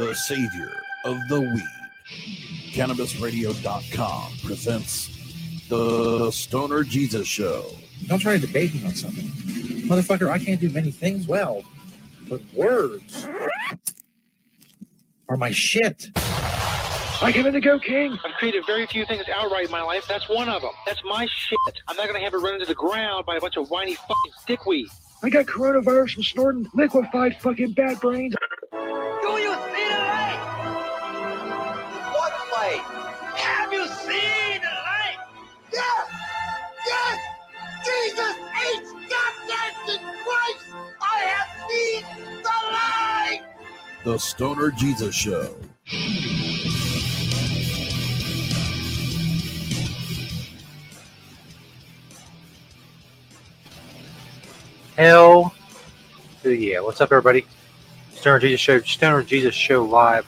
The savior of the weed. CannabisRadio.com presents The Stoner Jesus Show. Don't try to debate me on something. Motherfucker, I can't do many things well, but words are my shit. I give it the go, King. I've created very few things outright in my life. That's one of them. That's my shit. I'm not gonna have it run into the ground by a bunch of whiny fucking dickweed. I got coronavirus from snorting liquefied fucking bat brains. Do you the light! The Stoner Jesus Show. Hell to yeah. What's up, everybody? Stoner Jesus Show, Stoner Jesus Show Live,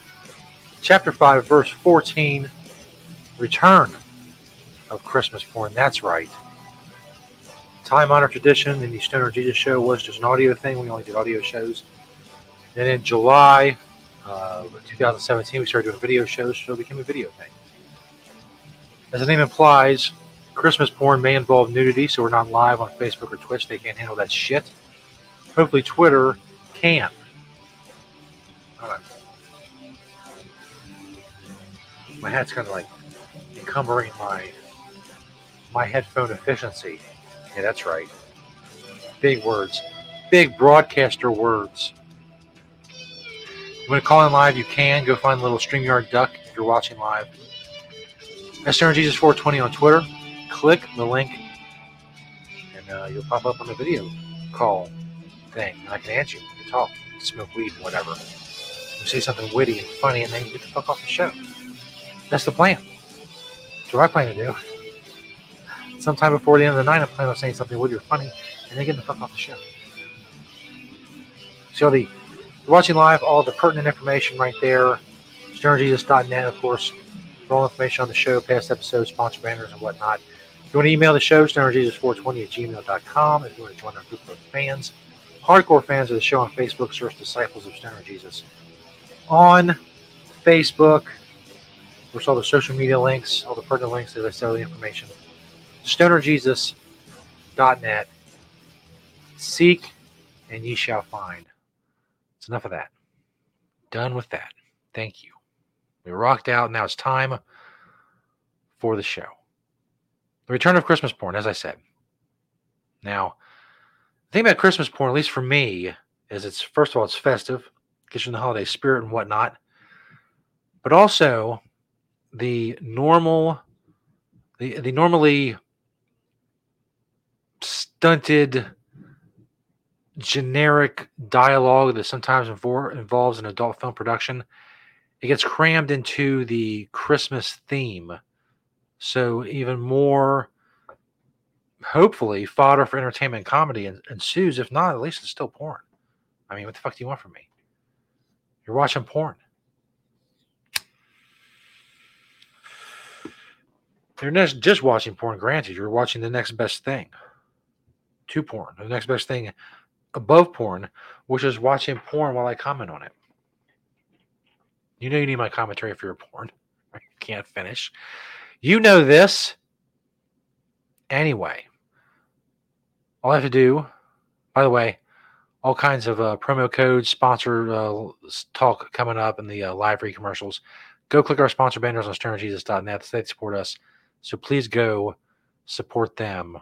Chapter 5, Verse 14 Return of Christmas Porn. That's right. Time honored tradition the Stoner Jesus Show was just an audio thing. We only did audio shows. Then in July uh, 2017, we started doing video shows, so it became a video thing. As the name implies, Christmas porn may involve nudity, so we're not live on Facebook or Twitch. They can't handle that shit. Hopefully, Twitter can. All right. My hat's kind of like encumbering my my headphone efficiency. Yeah, that's right. Big words, big broadcaster words. You want to call in live? You can. Go find the little StreamYard duck if you're watching live. Stoner Jesus 420 on Twitter click the link and uh, you'll pop up on the video call thing. And I can answer you. You can talk, smoke weed, whatever. You say something witty and funny, and then you get the fuck off the show. That's the plan. That's what I plan to do. Sometime before the end of the night, I plan on saying something witty or funny, and then getting the fuck off the show. So the watching live, all the pertinent information right there. StonerJesus.net, of course, for all information on the show, past episodes, sponsor banners, and whatnot. If you want to email the show, stonerjesus420 at gmail.com. If you want to join our group of fans, hardcore fans of the show on Facebook, search Disciples of Stoner Jesus. On Facebook, there's all the social media links, all the pertinent links, as I said, all the information. StonerJesus.net. Seek and ye shall find. It's enough of that. Done with that. Thank you. We rocked out. Now it's time for the show. The return of Christmas porn, as I said. Now, the thing about Christmas porn, at least for me, is it's first of all it's festive, gets you in the holiday spirit and whatnot, but also the normal, the the normally stunted, generic dialogue that sometimes invo- involves an adult film production. It gets crammed into the Christmas theme so even more, hopefully, fodder for entertainment comedy ensues. If not, at least it's still porn. I mean, what the fuck do you want from me? You're watching porn. You're just watching porn, granted. You're watching the next best thing to porn, the next best thing above porn, which is watching porn while I comment on it. You know, you need my commentary for your porn. I can't finish. You know this. Anyway, all I have to do, by the way, all kinds of uh, promo codes, sponsor uh, talk coming up in the uh, live free commercials. Go click our sponsor banners on stonerjesus.net. They support us. So please go support them.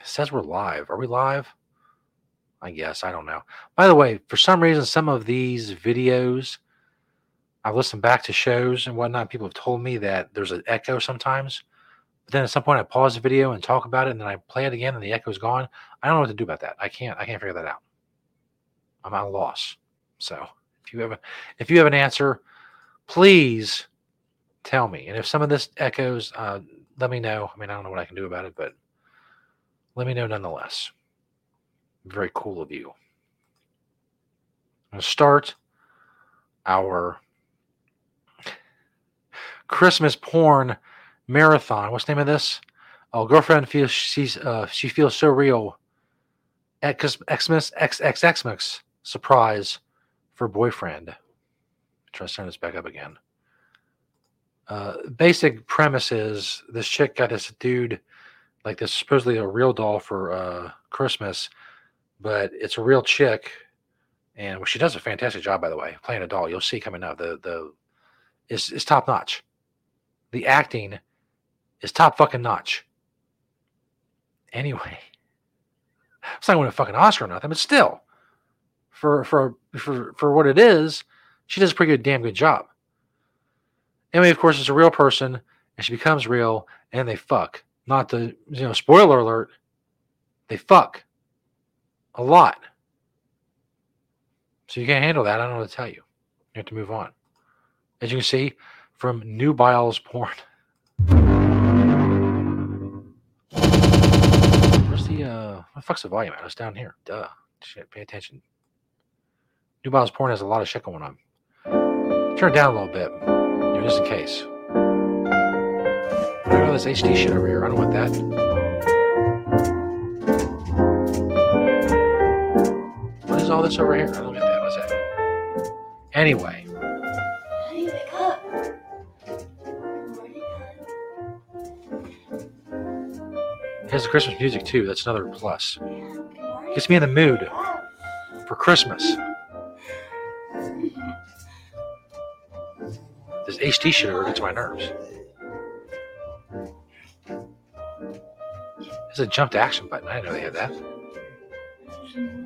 It says we're live. Are we live? I guess. I don't know. By the way, for some reason, some of these videos I've listened back to shows and whatnot. People have told me that there's an echo sometimes. But then at some point I pause the video and talk about it and then I play it again and the echo's gone. I don't know what to do about that. I can't I can't figure that out. I'm at a loss. So If you have a, if you have an answer, please tell me. And if some of this echoes, uh, let me know. I mean, I don't know what I can do about it, but let me know nonetheless. Very cool of you. I'm going to start our Christmas porn marathon. What's the name of this? Oh, girlfriend feels she's uh, she feels so real. X Xmas X X Xmas surprise for boyfriend. Try to turn this back up again. Uh, basic premise is this chick got this dude, like this supposedly a real doll for uh, Christmas, but it's a real chick, and well, she does a fantastic job by the way playing a doll. You'll see coming up the the is is top notch. The acting is top fucking notch. Anyway, it's not winning a fucking Oscar or nothing, but still, for for for for what it is, she does a pretty good, damn good job. Anyway, of course, it's a real person, and she becomes real, and they fuck. Not the you know, spoiler alert, they fuck a lot. So you can't handle that. I don't know what to tell you. You have to move on. As you can see from Nubiles Porn. Where's the uh what fuck's the volume at? It's down here. Duh. Shit, pay attention. Nubiles Porn has a lot of shit going on. Turn it down a little bit. Just in case. Look at all this HD shit over here. I don't want that. What is all this over here? I don't get that. What's that? Anyway, Honey, wake up. here's the Christmas music too. That's another plus. Gets me in the mood for Christmas. This HD shit over gets my nerves. There's a jump to action button. I didn't know they had that.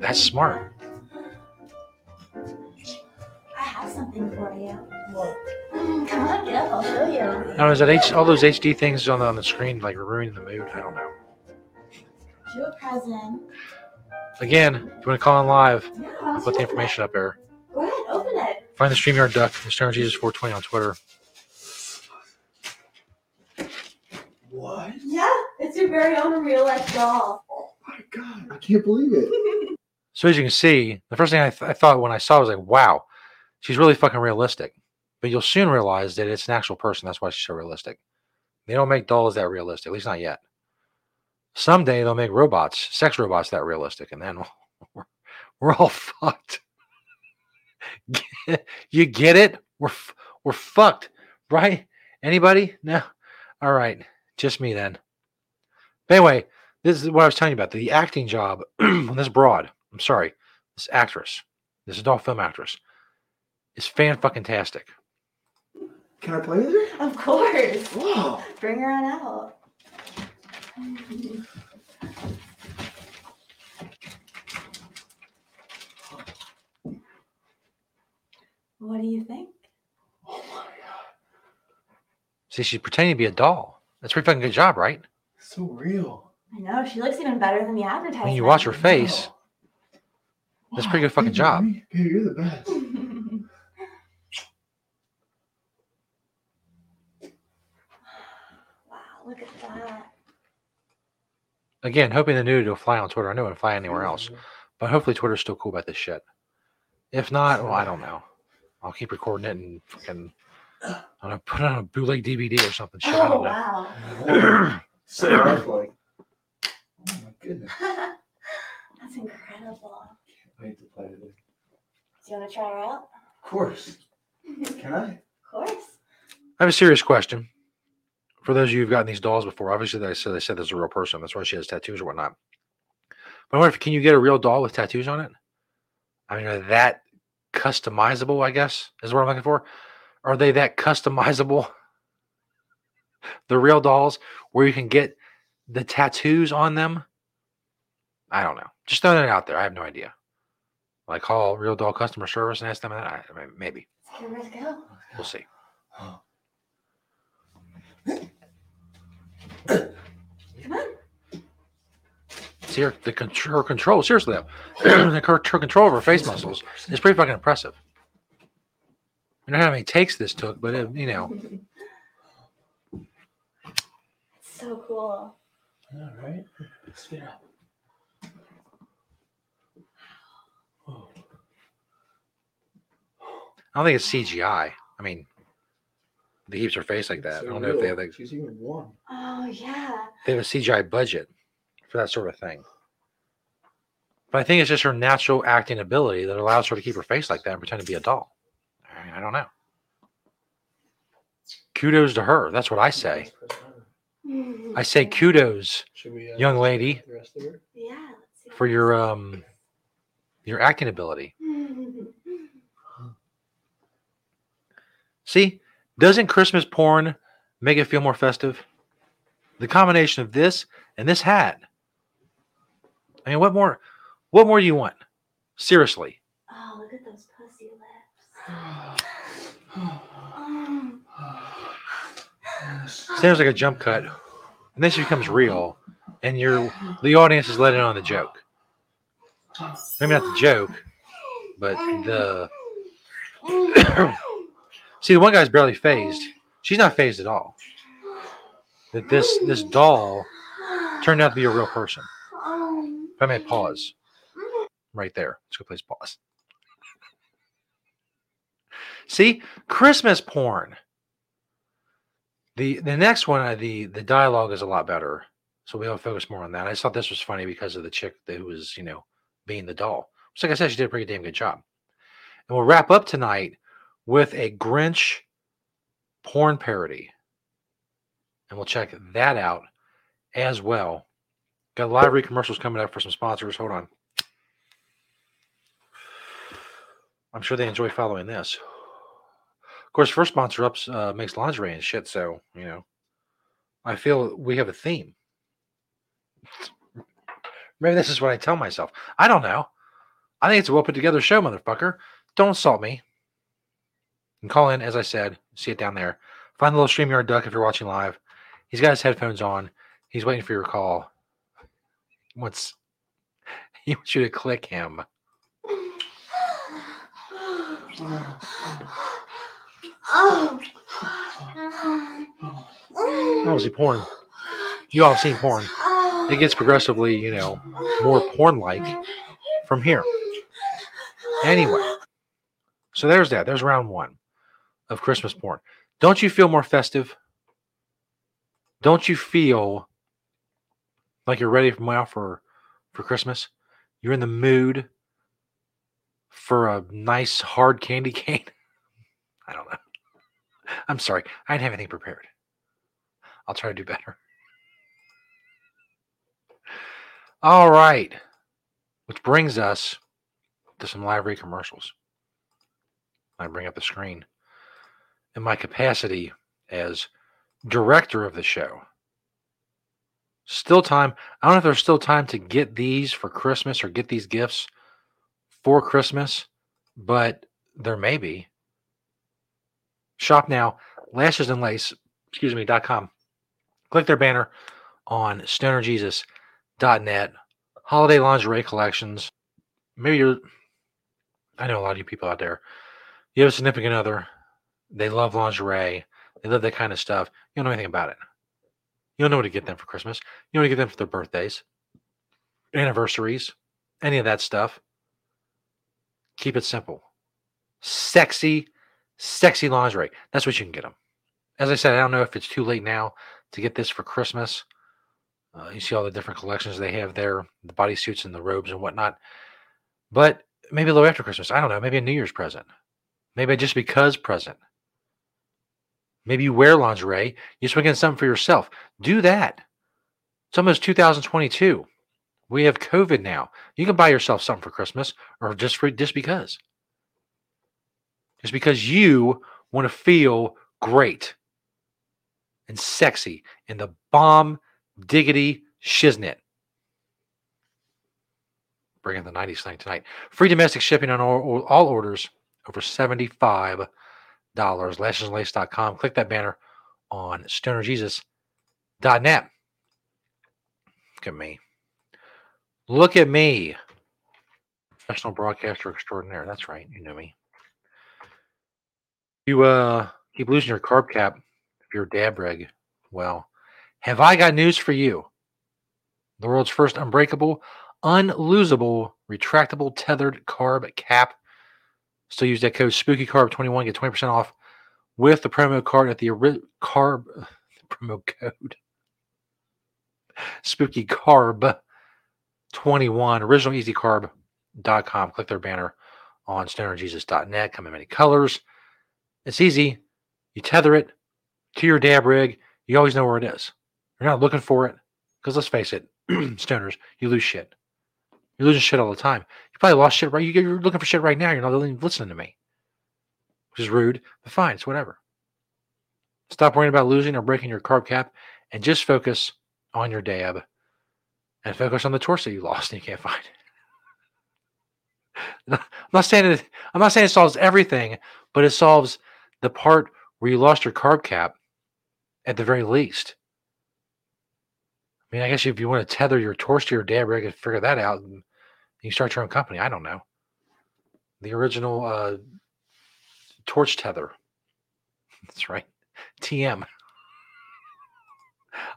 That's smart. I have something for you. What? Mm, come on, get up. I'll show you. Now is that H, all those HD things on the, on the screen like ruining the mood? I don't know. Show a present. Again, if you want to call in live, Yeah, I'll put the information up there. Go ahead, open it. Find the StreamYard Duck, the Stoner Jesus 420 on Twitter. What? Yeah, it's your very own real life doll. Oh my god, I can't believe it. So as you can see, the first thing I, th- I thought when I saw it was like, wow, she's really fucking realistic. But you'll soon realize that it's an actual person. That's why she's so realistic. They don't make dolls that realistic, at least not yet. Someday they'll make robots, sex robots that realistic, and then we're, we're all fucked. you get it? We're we're fucked, right? Anybody? No. All right, just me then. But anyway, this is what I was telling you about the acting job on this broad. I'm sorry, this actress, this adult film actress, is fan fucking tastic. Can I play with her? Of course. Wow. Bring her on out. What do you think? Oh my god. See, she's pretending to be a doll. That's a pretty fucking good job, right? So real. I know she looks even better than the I advertisement. mean, you watch her face. Wow. That's a pretty good fucking thank you, job. Baby, Baby, you're the best. wow, look at that. Again, hoping the nude will fly on Twitter. I know it'll fly anywhere else, mm-hmm. but hopefully Twitter's still cool about this shit. If not, well, I don't know. I'll keep recording it and fucking I'm gonna put it on a bootleg DVD or something. Shit, I Oh don't wow. so like, Oh my goodness. That's incredible. I Wait to play with it. Do you want to try her out? Of course. Can I? Of course. I have a serious question for those of you who've gotten these dolls before. Obviously, they said they said this there's a real person. That's why she has tattoos or whatnot. But I wonder if can you get a real doll with tattoos on it? I mean, are that customizable? I guess is what I'm looking for. Are they that customizable? The real dolls where you can get the tattoos on them. I don't know. Just throwing it out there. I have no idea. Like call real doll customer service and ask them that. I, I mean, maybe Let's give her a go. we'll see. Come on. See her, the con- her control, seriously though, the, her, her control of her face muscles is pretty fucking impressive. I don't know how many takes this took, but it, you know, so cool. All right. Let's get up. Oh. I don't think it's CGI. I mean, they keeps her face like that. I don't know if they have like She's even warm. Oh yeah. they have a CGI budget for that sort of thing. But I think it's just her natural acting ability that allows her to keep her face like that and pretend to be a doll. I, mean, I don't know. Kudos to her. That's what I say. I say kudos, we, uh, young lady, The rest of her? Yeah. For your um your acting ability. See, doesn't Christmas porn make it feel more festive? The combination of this and this hat. I mean, what more? What more do you want? Seriously. Oh, look at those pussy lips. Sounds like a jump cut, and then she becomes real, and you're the audience is letting on the joke. Maybe not the joke, but the see the one guy's barely phased. She's not phased at all. That this this doll turned out to be a real person. If I may pause right there. Let's go place pause. See, Christmas porn. The the next one, uh, the the dialogue is a lot better, so we'll focus more on that. I just thought this was funny because of the chick that was, you know, being the doll. So like I said, she did a pretty damn good job. And we'll wrap up tonight with a Grinch porn parody, and we'll check that out as well. Got read commercials coming up for some sponsors. Hold on. I'm sure they enjoy following this. Of course, first sponsor ups uh, makes lingerie and shit. So you know, I feel we have a theme. Maybe this is what I tell myself. I don't know. I think it's a well put together show, motherfucker. Don't insult me. And call in, as I said. See it down there. Find the little StreamYard duck if you're watching live. He's got his headphones on. He's waiting for your call. He wants he wants you to click him. Oh. Oh, is he porn? You all seen porn. It gets progressively, you know, more porn like from here. Anyway, so there's that. There's round one of Christmas porn. Don't you feel more festive? Don't you feel like you're ready for now for for Christmas? You're in the mood for a nice hard candy cane. I don't know. I'm sorry. I didn't have anything prepared. I'll try to do better. All right. Which brings us to some library commercials. I bring up the screen. In my capacity as director of the show, still time. I don't know if there's still time to get these for Christmas or get these gifts for Christmas, but there may be. Shop now, lashes and lace, excuse me, dot com. Click their banner on stonerjesus.net. Holiday lingerie collections. Maybe you're, I know a lot of you people out there. You have a significant other. They love lingerie. They love that kind of stuff. You don't know anything about it. You don't know what to get them for Christmas. You don't get them for their birthdays, anniversaries, any of that stuff. Keep it simple. Sexy, sexy lingerie. That's what you can get them. As I said, I don't know if it's too late now to get this for Christmas. Uh, you see all the different collections they have there, the bodysuits and the robes and whatnot. But maybe a little after Christmas. I don't know. Maybe a New Year's present. Maybe just because present. Maybe you wear lingerie. You just get something for yourself. Do that. It's almost 2022. We have COVID now. You can buy yourself something for Christmas or just for just because. Just because you want to feel great and sexy in the bomb diggity shiznit. Bringing the 90s thing tonight. Free domestic shipping on all, all orders over $75. Lashesandlace.com. Click that banner on stonerjesus.net. Look at me. Look at me. Professional broadcaster extraordinaire. That's right. You know me. You uh keep losing your carb cap if you're a dab rig. Well, have I got news for you? The world's first unbreakable, unlosable, retractable tethered carb cap. Still use that code SpookyCarb21, get 20% off with the promo card at the carb promo code Spooky Carb 21 originalezcarb.com. Click their banner on stonerjesus.net. Come in many colors. It's easy. You tether it to your dab rig. You always know where it is. You're not looking for it because let's face it, stoners, you lose shit. You're losing shit all the time. You probably lost shit right. You're looking for shit right now. You're not listening to me, which is rude, but fine. It's whatever. Stop worrying about losing or breaking your carb cap and just focus on your dab and focus on the that you lost and you can't find. I'm not saying it, I'm not saying it solves everything, but it solves the part where you lost your carb cap at the very least. I mean, I guess if you want to tether your torch to your dab rig and figure that out, and you start your own company. I don't know. The original uh, torch tether. That's right. TM.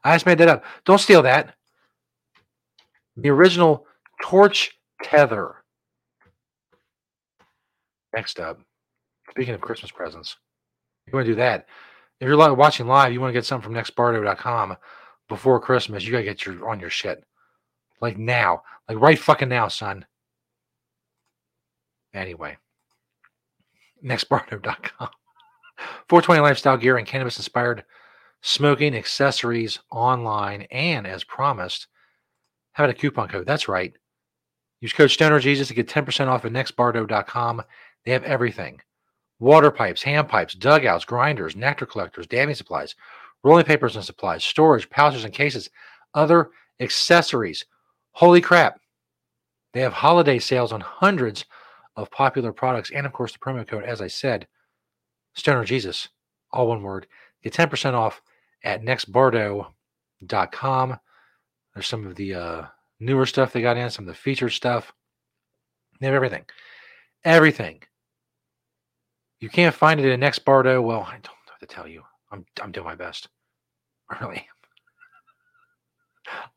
I just made that up. Don't steal that. The original torch tether. Next up, speaking of Christmas presents, you want to do that. If you're watching live, you want to get something from nextbardo.com before Christmas, you got to get your on your shit. Like now. Like right fucking now, son. Anyway, nextbardo.com. 420 lifestyle gear and cannabis inspired smoking accessories online. And as promised, how about a coupon code? That's right. Use code Stoner Jesus to get 10% off at nextbardo.com. They have everything water pipes, hand pipes, dugouts, grinders, nectar collectors, dabbing supplies, rolling papers and supplies, storage, pouches and cases, other accessories. Holy crap. They have holiday sales on hundreds of popular products. And of course, the promo code, as I said, Stoner Jesus, all one word. Get 10% off at nextbardo.com. There's some of the uh, newer stuff they got in, some of the featured stuff. They have everything. Everything. You can't find it in next Nextbardo. Well, I don't know what to tell you. I'm, I'm doing my best. I really am.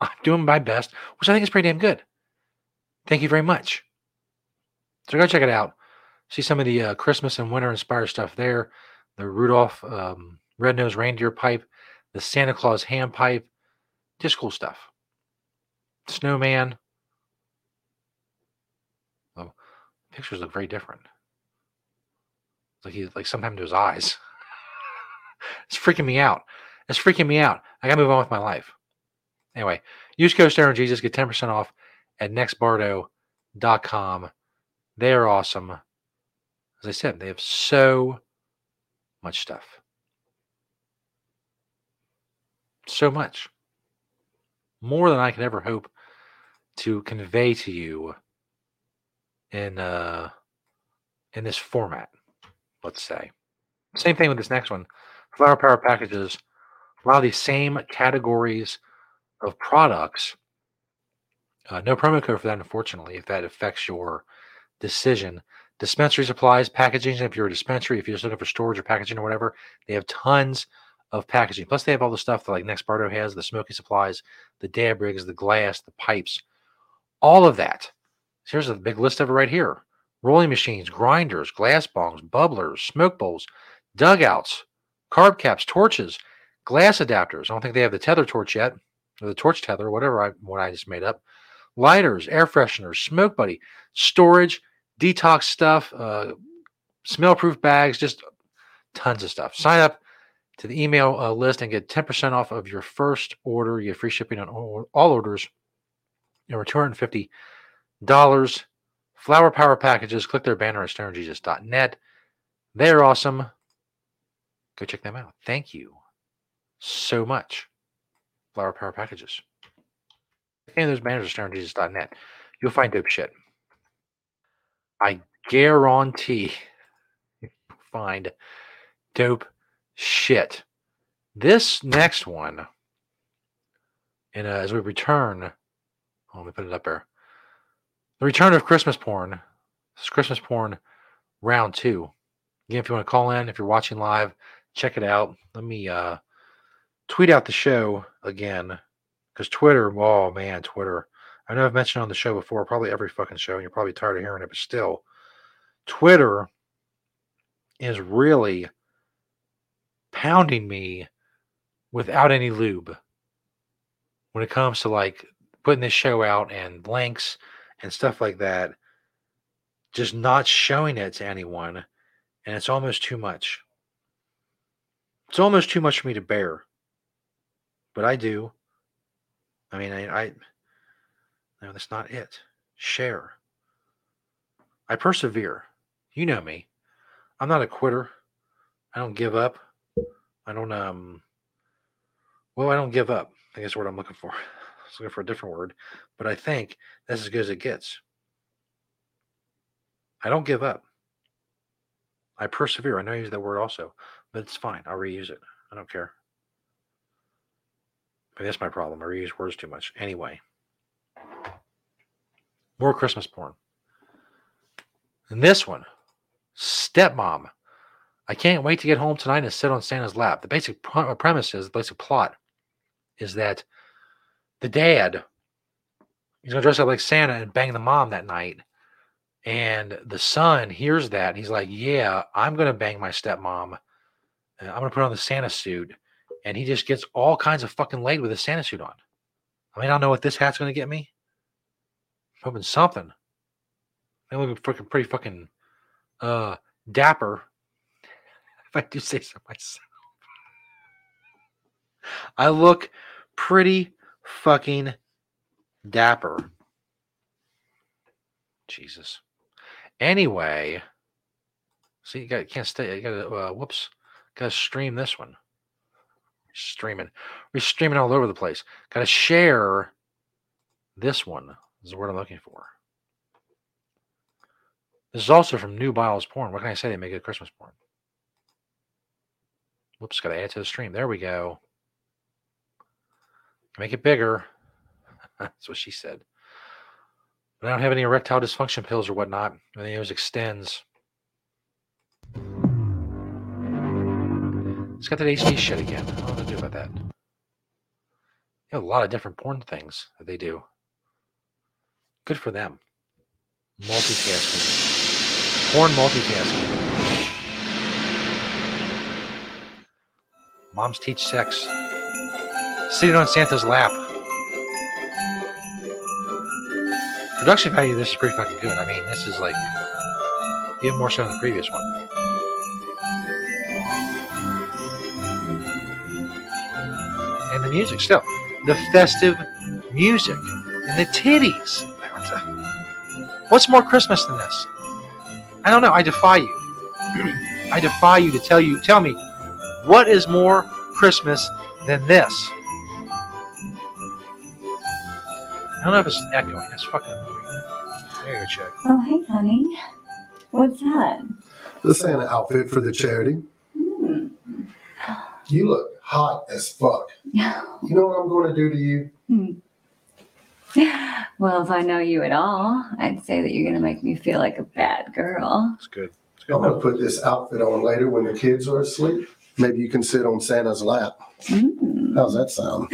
I'm doing my best, which I think is pretty damn good. Thank you very much. So go check it out. See some of the uh, Christmas and winter inspired stuff there. The Rudolph um, red-nosed reindeer pipe, the Santa Claus hand pipe, just cool stuff. Snowman. Oh, pictures look very different. Like he like sometimes his eyes. it's freaking me out. It's freaking me out. I gotta move on with my life. Anyway, use code Stoner Jesus, get 10% off at nextbardo.com. They're awesome. As I said, they have so much stuff. So much. More than I could ever hope to convey to you in uh in this format, let's say. Same thing with this next one. Flower Power packages a lot of these same categories of products. Uh, no promo code for that, unfortunately, if that affects your decision. Dispensary supplies, packaging. If you're a dispensary, if you're just looking for storage or packaging or whatever, they have tons of packaging. Plus, they have all the stuff that like Nextbardo has, the smoking supplies, the dab rigs, the glass, the pipes, all of that. So here's a big list of it right here: rolling machines, grinders, glass bongs, bubblers, smoke bowls, dugouts, carb caps, torches, glass adapters. I don't think they have the tether torch yet, or the torch tether, whatever I what I just made up. Lighters, air fresheners, smoke buddy, storage, detox stuff, uh, smell proof bags, just tons of stuff. Sign up to the email uh, list and get 10% off of your first order. You get free shipping on all, all orders over $250. Flower Power packages. Click their banner at stonerjesus.net. They're awesome. Go check them out. Thank you so much. Flower Power packages. And those banners at stonerjesus.net. You'll find dope shit. I guarantee you'll find dope shit. This next one, and uh, as we return, oh, let me put it up there. The return of Christmas porn. This is Christmas porn round two. Again, if you want to call in, if you're watching live, check it out. Let me uh, tweet out the show again because Twitter, oh man, Twitter. I know I've mentioned on the show before, probably every fucking show, and you're probably tired of hearing it, but still, Twitter is really pounding me without any lube when it comes to like putting this show out and links and stuff like that. Just not showing it to anyone, and it's almost too much. It's almost too much for me to bear, but I do. I mean, I, I no, that's not it. Share. I persevere. You know me. I'm not a quitter. I don't give up. I don't um well, I don't give up. I that's what I'm looking for. Looking for a different word, but I think that's as good as it gets. I don't give up. I persevere. I know I use that word also, but it's fine. I'll reuse it. I don't care. But that's my problem. I reuse words too much. Anyway. More Christmas porn. And this one, Stepmom. I can't wait to get home tonight and sit on Santa's lap. The basic pr- premise is, the basic plot is that the dad he's gonna dress up like Santa and bang the mom that night. And the son hears that. He's like, Yeah, I'm gonna bang my stepmom. Uh, I'm gonna put on the Santa suit. And he just gets all kinds of fucking laid with a Santa suit on. I mean, I don't know what this hat's gonna get me. I'm hoping something. I'm looking fucking pretty fucking uh dapper. If I do say so myself. I look pretty fucking dapper. Jesus. Anyway, see, you got can't stay. You got to uh, whoops. Got to stream this one. Streaming, we're streaming all over the place. Got to share this one. Is the word I'm looking for. This is also from Nubiles Porn. What can I say? They make it Christmas porn. Whoops, got to add to the stream. There we go. Make it bigger. That's what she said. But I don't have any erectile dysfunction pills or whatnot. I think it extends. It's got that HD shit again. I don't know what to do about that. You have a lot of different porn things that they do. Good for them. Multitasking. Porn multitasking. Moms teach sex. Sitting on Santa's lap. Production value this is pretty fucking good. I mean, this is like even more so than the previous one. And the music still. The festive music. And the titties. What's more Christmas than this? I don't know. I defy you. I defy you to tell you tell me what is more Christmas than this? I don't know if it's echoing. It's fucking annoying. There you go, check. Oh, hey, honey. What's that? The Santa outfit for the charity. Hmm. You look hot as fuck. You know what I'm going to do to you? Well, if I know you at all, I'd say that you're going to make me feel like a bad girl. It's good. It's I'm going to put this outfit on later when the kids are asleep. Maybe you can sit on Santa's lap. Mm. How's that sound?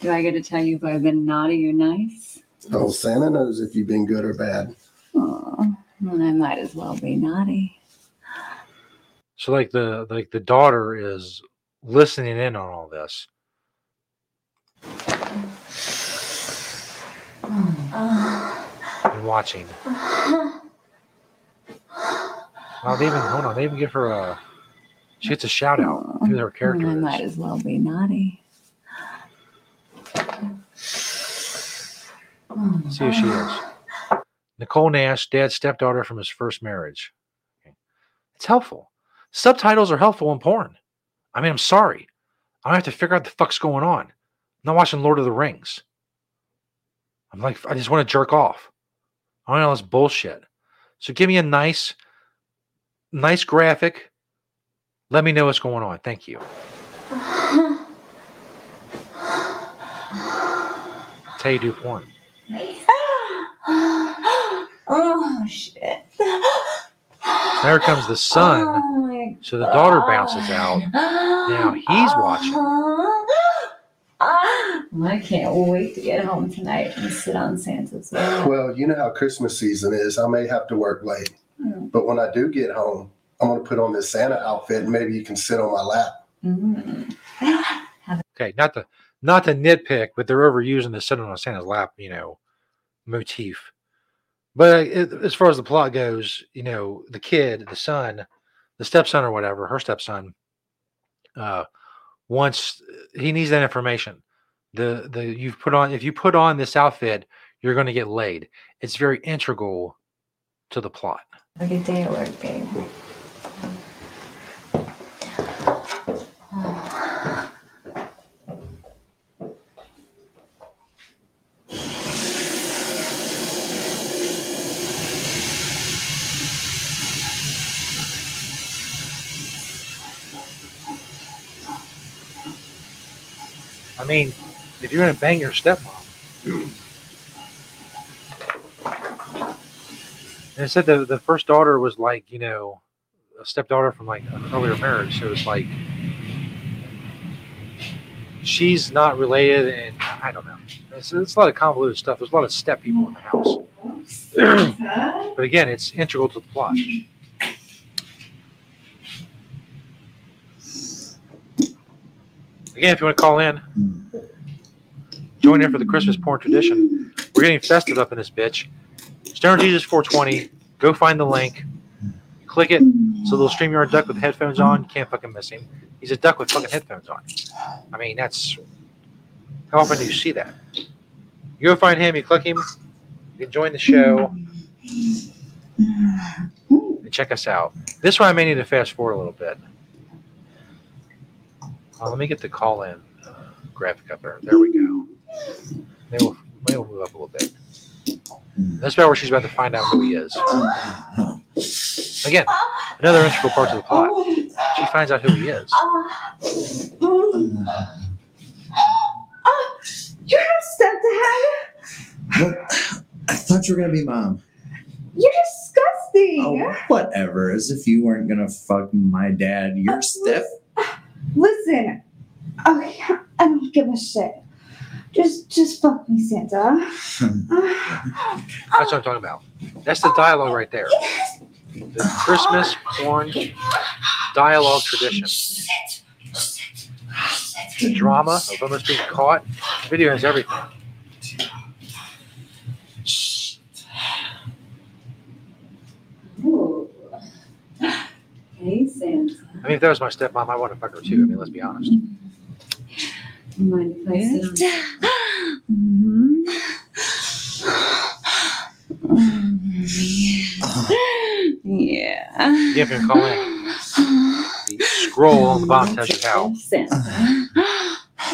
Do I get to tell you if I've been naughty or nice? Oh, Santa knows if you've been good or bad. Oh, well, I might as well be naughty. So like the like the daughter is listening in on all this. and watching. Well, they even hold on. They even give her a. She gets a shout out who her character oh, Well, I might as well be naughty. See who she is. Nicole Nash, dad's stepdaughter from his first marriage. Okay. It's helpful. Subtitles are helpful in porn. I mean, I'm sorry. I don't have to figure out the fuck's going on. I'm not watching Lord of the Rings. I'm like, I just want to jerk off. I don't know this bullshit. So give me a nice, nice graphic. Let me know what's going on. Thank you. That's how you do porn. oh shit! There comes the sun. Oh So the daughter bounces out. Now he's watching. I can't wait to get home tonight and sit on Santa's lap. Well, you know how Christmas season is. I may have to work late, Mm. but when I do get home, I'm gonna put on this Santa outfit and maybe you can sit on my lap. Mm. Okay, not the not the nitpick, but they're overusing the sitting on Santa's lap, you know, motif. But it, as far as the plot goes, you know, the kid, the son, the stepson or whatever, her stepson, uh, wants he needs that information. The the you've put on if you put on this outfit, you're going to get laid. It's very integral to the plot. Have a day at work, babe. Mean, if you're to bang your stepmom, it said the the first daughter was like you know a stepdaughter from like an earlier marriage, so it's like she's not related, and I don't know. It's, it's a lot of convoluted stuff. There's a lot of step people in the house, but again, it's integral to the plot. Again, if you want to call in, join in for the Christmas porn tradition. We're getting festive up in this bitch. Stoner Jesus 420. Go find the link. Click it. It's a little StreamYard duck with headphones on. Can't fucking miss him. He's a duck with fucking headphones on. I mean, that's how often do you see that? You go find him, you click him, you can join the show, and check us out. This one I may need to fast forward a little bit. Uh, let me get the call in uh, graphic up there. There we go. Maybe we'll, maybe we'll move up a little bit. That's about where she's about to find out who he is. Again, another integral part of the plot. She finds out who he is. You're stepdad. What? I thought you were gonna be mom. You're disgusting. Oh, whatever. As if you weren't gonna fuck my dad. You're stiff. Listen. Okay, I don't give a shit. Just, just fuck me, Santa. Hmm. Ah. That's what I'm talking about. That's the dialogue right there. The Christmas porn dialogue tradition. The drama of almost being caught. Video has everything. Ooh. Hey, Santa. I mean, if that was my stepmom, I want to fuck her too. I mean, let's be honest. Mind if I sit on Yeah. You have to call in. The scroll on the bottom tells you how.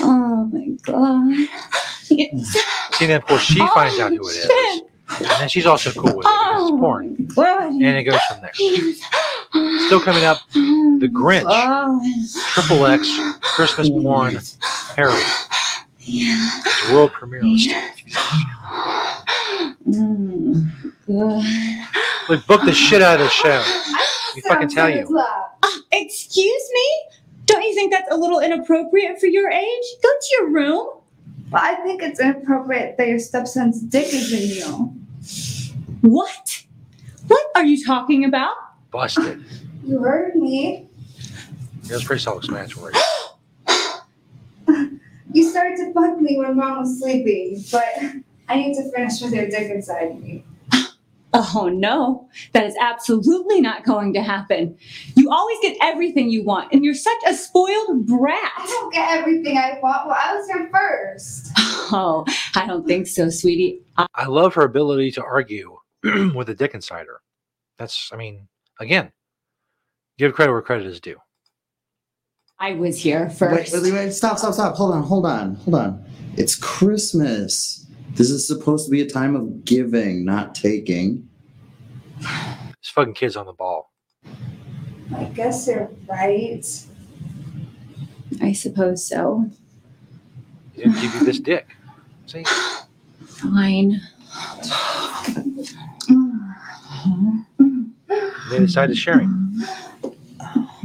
Oh my god. See, then of course she oh, finds out who it is, and then she's also cool with it. because It's porn, oh, and it goes from there. Still coming up, the Grinch, Triple X, Christmas porn, Harry. It's world premiere. Good. Like book the shit out of the show. We fucking tell you. Uh, Excuse me? Don't you think that's a little inappropriate for your age? Go to your room. But I think it's inappropriate that your stepson's dick is in you. What? What are you talking about? Busted. You heard me. It was pretty self-explanatory. You started to fuck me when mom was sleeping, but I need to finish with your dick inside me. Oh no, that is absolutely not going to happen. You always get everything you want, and you're such a spoiled brat. I don't get everything I want. Well, I was here first. Oh, I don't think so, sweetie. I- I love her ability to argue with a dick insider. That's, I mean, again, give credit where credit is due. I was here first. wait, wait, wait, stop, stop, stop. Hold on, hold on, hold on. It's Christmas. This is supposed to be a time of giving, not taking. This fucking kid's on the ball. I guess they're right. I suppose so. He didn't give you this dick. See? Fine. Mm-hmm. They decided sharing.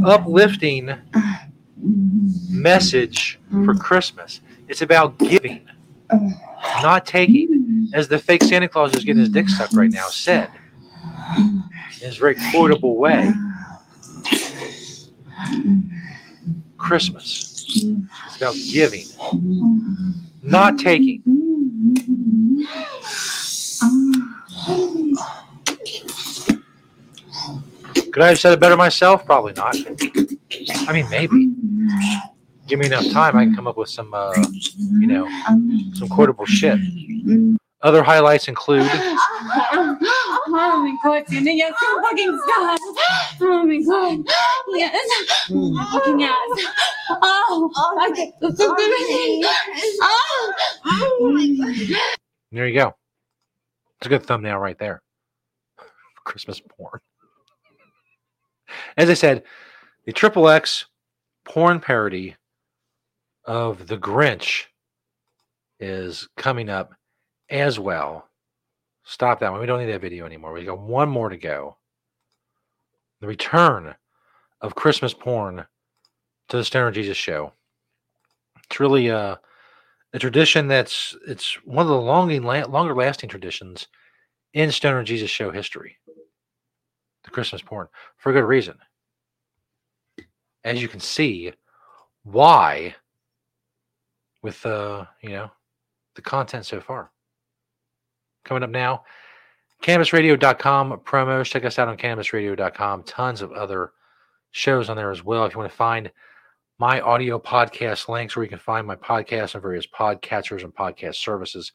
uplifting message for Christmas. It's about giving, not taking. As the fake Santa Claus is getting his dick sucked right now said in his very quotable way. Christmas. It's about giving, not taking. Could I have said it better myself? Probably not. I mean, maybe. Give me enough time, I can come up with some, uh, you know, some quotable shit. Other highlights include Oh my god, yes. Oh my god. Yes. Oh, Oh, oh my god. There you go. It's a good thumbnail right there. Christmas porn. As I said, the Triple X porn parody of The Grinch is coming up as well. Stop that one. We don't need that video anymore. We got one more to go. The return of Christmas porn to the Stoner Jesus show. It's really uh a tradition that's it's one of the longing longer lasting traditions in Stoner Jesus show history. The Christmas porn for a good reason. As you can see, why with uh, you know, the content so far. Coming up now, cannabisradio.com promos. Check us out on cannabisradio.com. Tons of other shows on there as well. If you want to find my audio podcast links where you can find my podcast on various podcatchers and podcast services.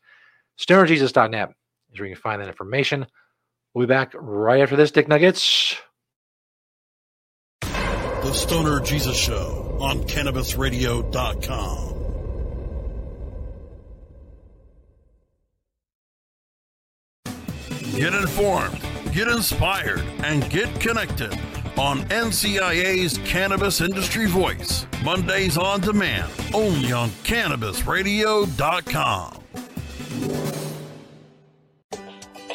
StonerJesus.net is where you can find that information. We'll be back right after this, Dick Nuggets. The Stoner Jesus Show on CannabisRadio.com. Get informed, get inspired, and get connected on NCIA's Cannabis Industry Voice. Mondays on demand, only on CannabisRadio.com.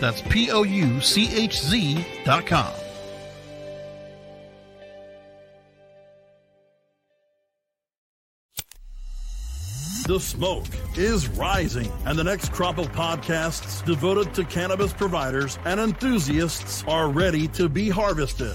That's P O U C H Z dot com. The smoke is rising, and the next crop of podcasts devoted to cannabis providers and enthusiasts are ready to be harvested.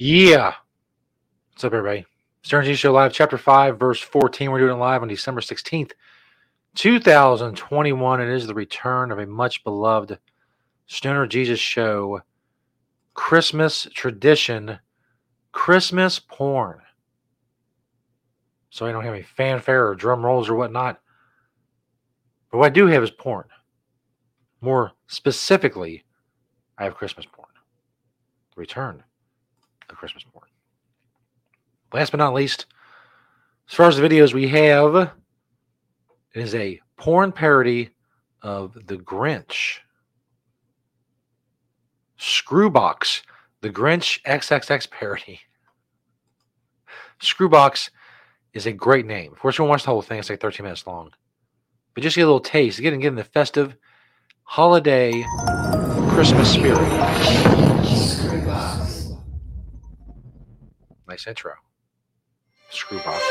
Yeah. What's up, everybody? Stern G Show Live, Chapter 5, Verse 14. We're doing it live on December 16th, 2021. It is the return of a much beloved Stoner Jesus show, Christmas tradition, Christmas porn. So I don't have any fanfare or drum rolls or whatnot. But what I do have is porn. More specifically, I have Christmas porn. Return of Christmas porn. Last but not least, as far as the videos we have, it is a porn parody of The Grinch. Screwbox, The Grinch XXX parody. Screwbox is a great name. Of course, you want to watch the whole thing. It's like 13 minutes long. But just get a little taste. Get, in, get in the festive holiday Christmas spirit. Nice intro. Screwbox.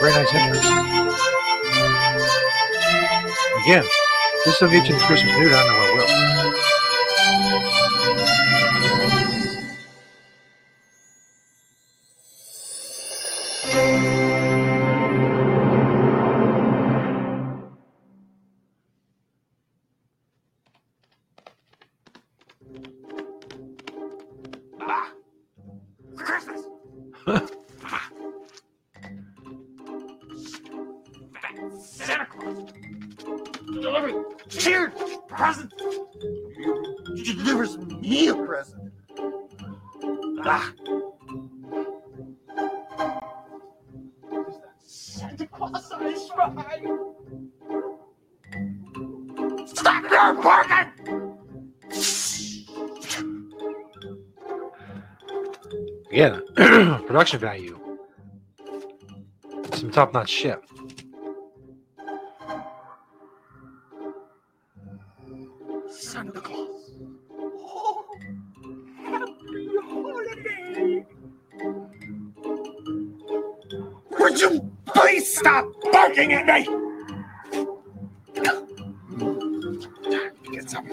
Very nice intro. Again, this will get you in Christmas know what will. Stop your barking! Again, production value. Some top notch shit. Santa Claus. Oh, happy holiday. Would you please stop barking at me? Get some.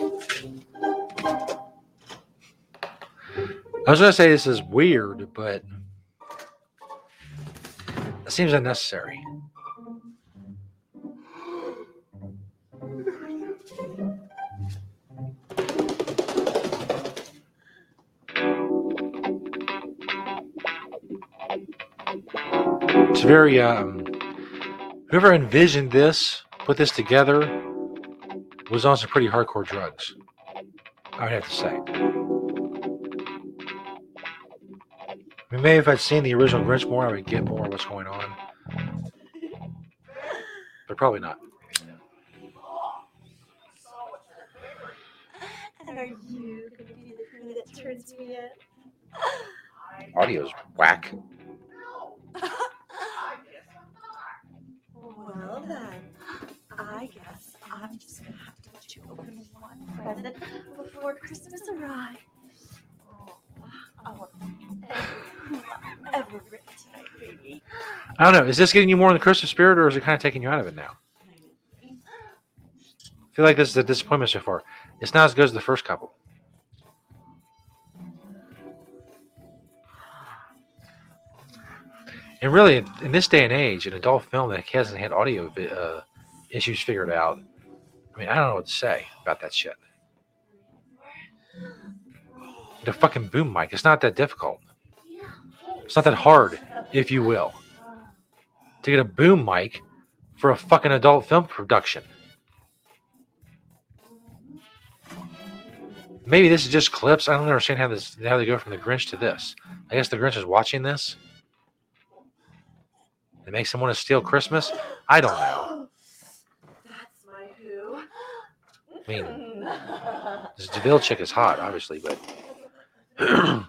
I was gonna say this is weird, but it seems unnecessary. It's very um whoever envisioned this, put this together, was on some pretty hardcore drugs. I would have to say. I mean, maybe if I'd seen the original Grinch more, I would get more of what's going on. But probably not. And are you going to be the crew that turns me in? Audio's whack. I don't know. Is this getting you more in the Christmas spirit, or is it kind of taking you out of it now? I feel like this is a disappointment so far. It's not as good as the first couple. And really, in- this day and age, an adult film that hasn't had audio uh, issues figured out, I mean, I don't know what to say about that shit. The fucking boom mic. It's not that difficult. It's not that hard, if you will, to get a boom mic for a fucking adult film production. Maybe this is just clips. I don't understand how this how they go from the Grinch to this. I guess the Grinch is watching this. It makes him want to steal Christmas. I don't know. That's my who. I mean, this Deville chick is hot, obviously, but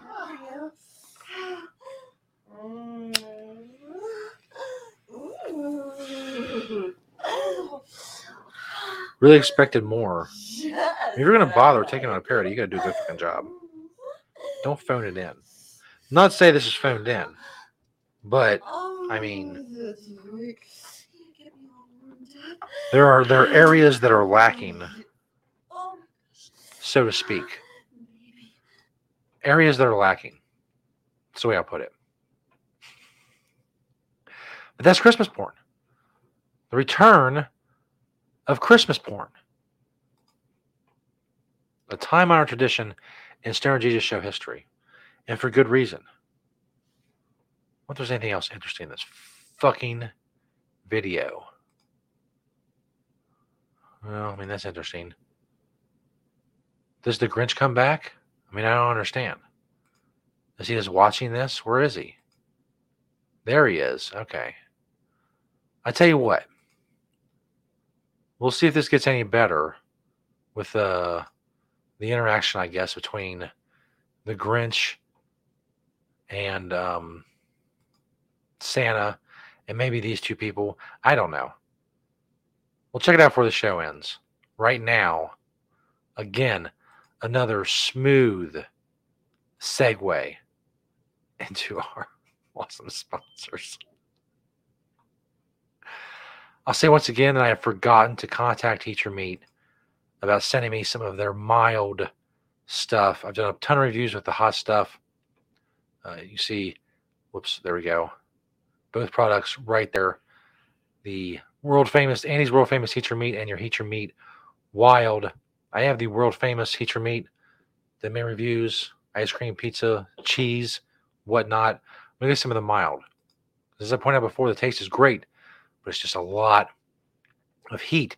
really expected more. If you're gonna bother taking on a parody, you gotta do a good fucking job. Don't phone it in. Not say this is phoned in, but I mean, there are there are areas that are lacking, so to speak. Areas that are lacking. That's the way I'll put it. But that's Christmas porn. The return of Christmas porn. A time honored tradition in Stoner Jesus show history. And for good reason. What there's anything else interesting in this fucking video? Well, I mean, that's interesting. Does the Grinch come back? I mean, I don't understand. Is he just watching this? Where is he? There he is. Okay. I tell you what. We'll see if this gets any better with uh, the interaction, I guess, between the Grinch and um, Santa and maybe these two people. I don't know. We'll check it out before the show ends. Right now, again, another smooth segue into our awesome sponsors. I'll say once again that I have forgotten to contact Heat Your Meat about sending me some of their mild stuff. I've done a ton of reviews with the hot stuff. Uh, you see, whoops, there we go. Both products right there. The world famous Andy's world famous Heat Your Meat and your Heat Your Meat Wild. I have the world famous Heat Your Meat, the main reviews, ice cream, pizza, cheese, whatnot. I'm get some of the mild. As I pointed out before, the taste is great, but it's just a lot of heat.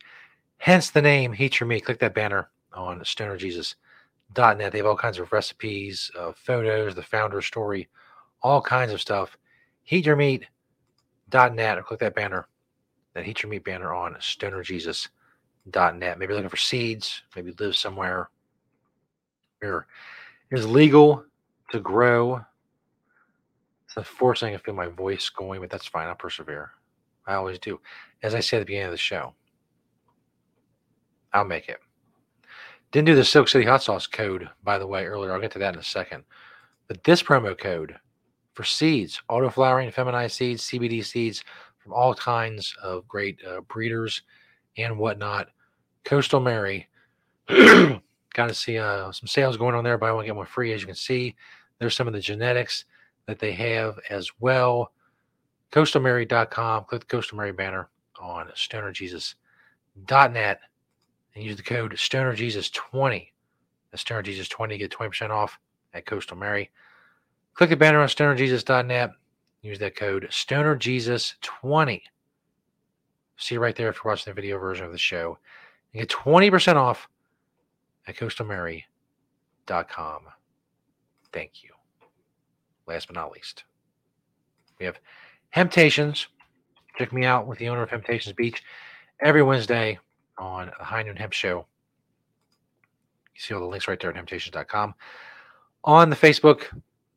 Hence the name Heat Your Meat. Click that banner on stonerjesus.net. They have all kinds of recipes, uh, photos, the founder story, all kinds of stuff. Heatyourmeat.net or click that banner, that Heat Your Meat banner on stonerjesus.net. Maybe looking for seeds, maybe live somewhere where it is legal to grow. It's unfortunate I feel my voice going, but that's fine. I'll persevere. I always do. As I said at the beginning of the show, I'll make it. Didn't do the Silk City hot sauce code, by the way, earlier. I'll get to that in a second. But this promo code for seeds, auto flowering, feminized seeds, CBD seeds from all kinds of great uh, breeders and whatnot. Coastal Mary. Got to see uh, some sales going on there. Buy one, get one free. As you can see, there's some of the genetics that they have as well. CoastalMary.com. Click the Coastal Mary banner on StonerJesus.net and use the code StonerJesus20. That's StonerJesus20 get 20% off at Coastal Mary. Click the banner on StonerJesus.net. Use that code StonerJesus20. See right there if you're watching the video version of the show. You get 20% off at CoastalMary.com. Thank you. Last but not least, we have Hemptations. Check me out with the owner of Hemptations Beach every Wednesday on the High Noon Hemp Show. You see all the links right there at hemptations.com. On the Facebook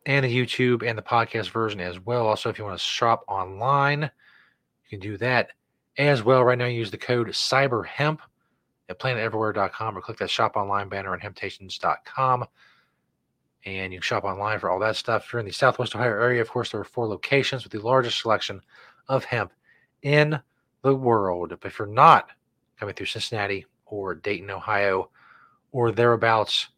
and the YouTube and the podcast version as well. Also, if you want to shop online, you can do that as well. Right now, use the code CyberHemp at planeteverywhere.com or click that shop online banner on hemptations.com. And you can shop online for all that stuff. If you're in the Southwest Ohio area, of course, there are four locations with the largest selection of hemp in the world. But if you're not coming through Cincinnati or Dayton, Ohio, or thereabouts,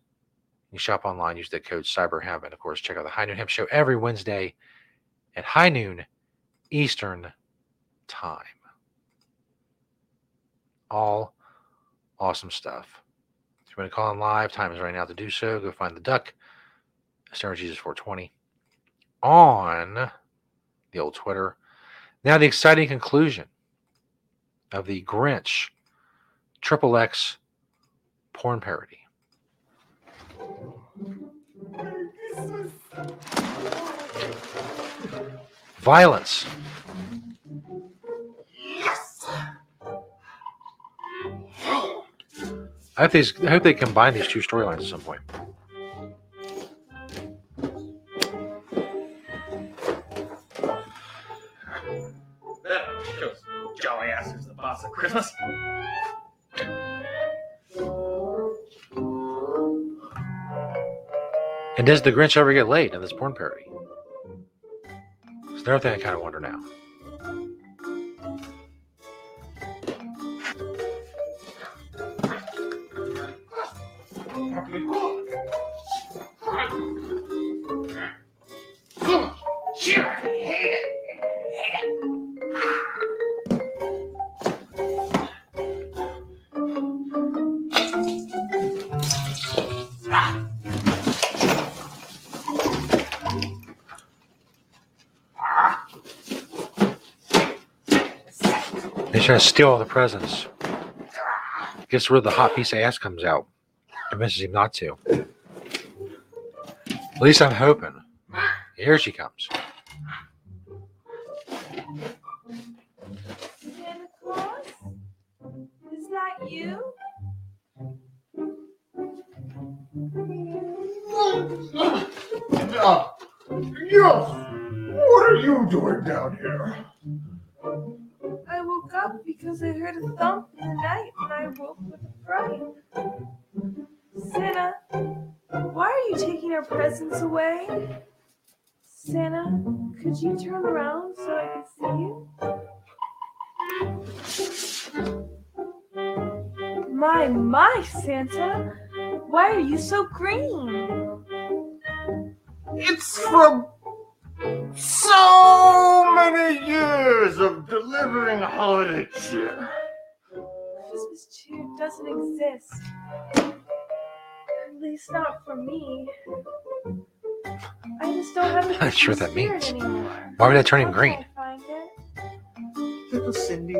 you shop online, use the code CyberHemp. And of course, check out the High Noon Hemp Show every Wednesday at high noon Eastern Time. All awesome stuff. If you want to call in live, time is right now to do so. Go find the duck. Stoner Jesus 420 on the old Twitter. Now the exciting conclusion of the Grinch Triple X porn parody. Violence. I hope, these, I hope they combine these two storylines at some point. Christmas. And does the Grinch ever get laid in this porn parody? It's another thing I kind of wonder now. Steal all the presents. Guess where the hot piece of ass comes out. Convinces him not to. At least I'm hoping. Here she comes. Santa Claus? Is that you? Uh, yes. What are you doing down here? I heard a thump in the night and I woke with a fright. Santa, why are you taking our presents away? Santa, could you turn around so I can see you? My, my, Santa, why are you so green? It's from so many years of delivering holiday cheer. Christmas cheer doesn't exist. At least not for me. I just don't have the Not sure what Christmas that means. anymore. Why would that turn him green? Find it. Little Cindy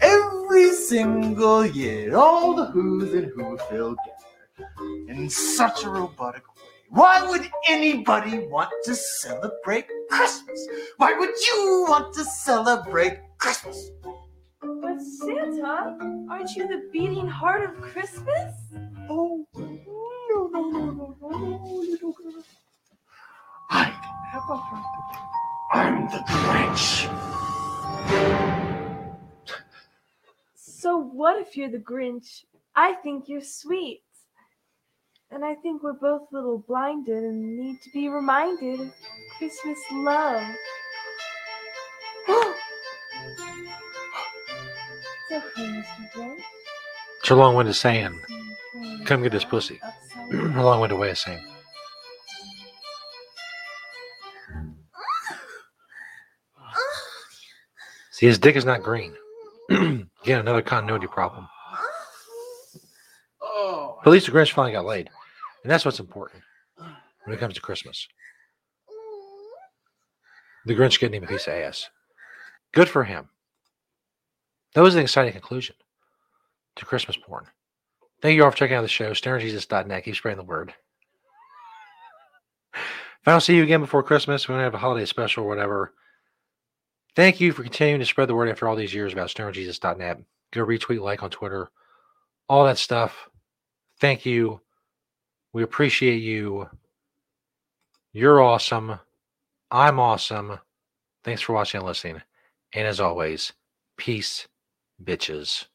Every single year, all the who's and who feel gathered in such a robotic way. Why would anybody want to celebrate Christmas? Why would you want to celebrate Christmas? But Santa, aren't you the beating heart of Christmas? Oh, no, no, no, no, no, no, little girl. I can never forget. I'm the Grinch. So what if you're the Grinch? I think you're sweet. And I think we're both a little blinded and need to be reminded of Christmas love. it's okay, Mr. Grinch. It's a long winded saying, mm-hmm. come get this pussy. a long winded way of saying. See, his dick is not green. Again, another continuity problem. But at least the Grinch finally got laid. And that's what's important when it comes to Christmas. The Grinch getting him a piece of ass. Good for him. That was an exciting conclusion to Christmas porn. Thank you all for checking out the show. StonerJesus.net. Keep spreading the word. If I don't see you again before Christmas, we're going to have a holiday special or whatever. Thank you for continuing to spread the word after all these years about StonerJesus.net. Go retweet, like on Twitter, all that stuff. Thank you. We appreciate you. You're awesome. I'm awesome. Thanks for watching and listening. And as always, peace, bitches.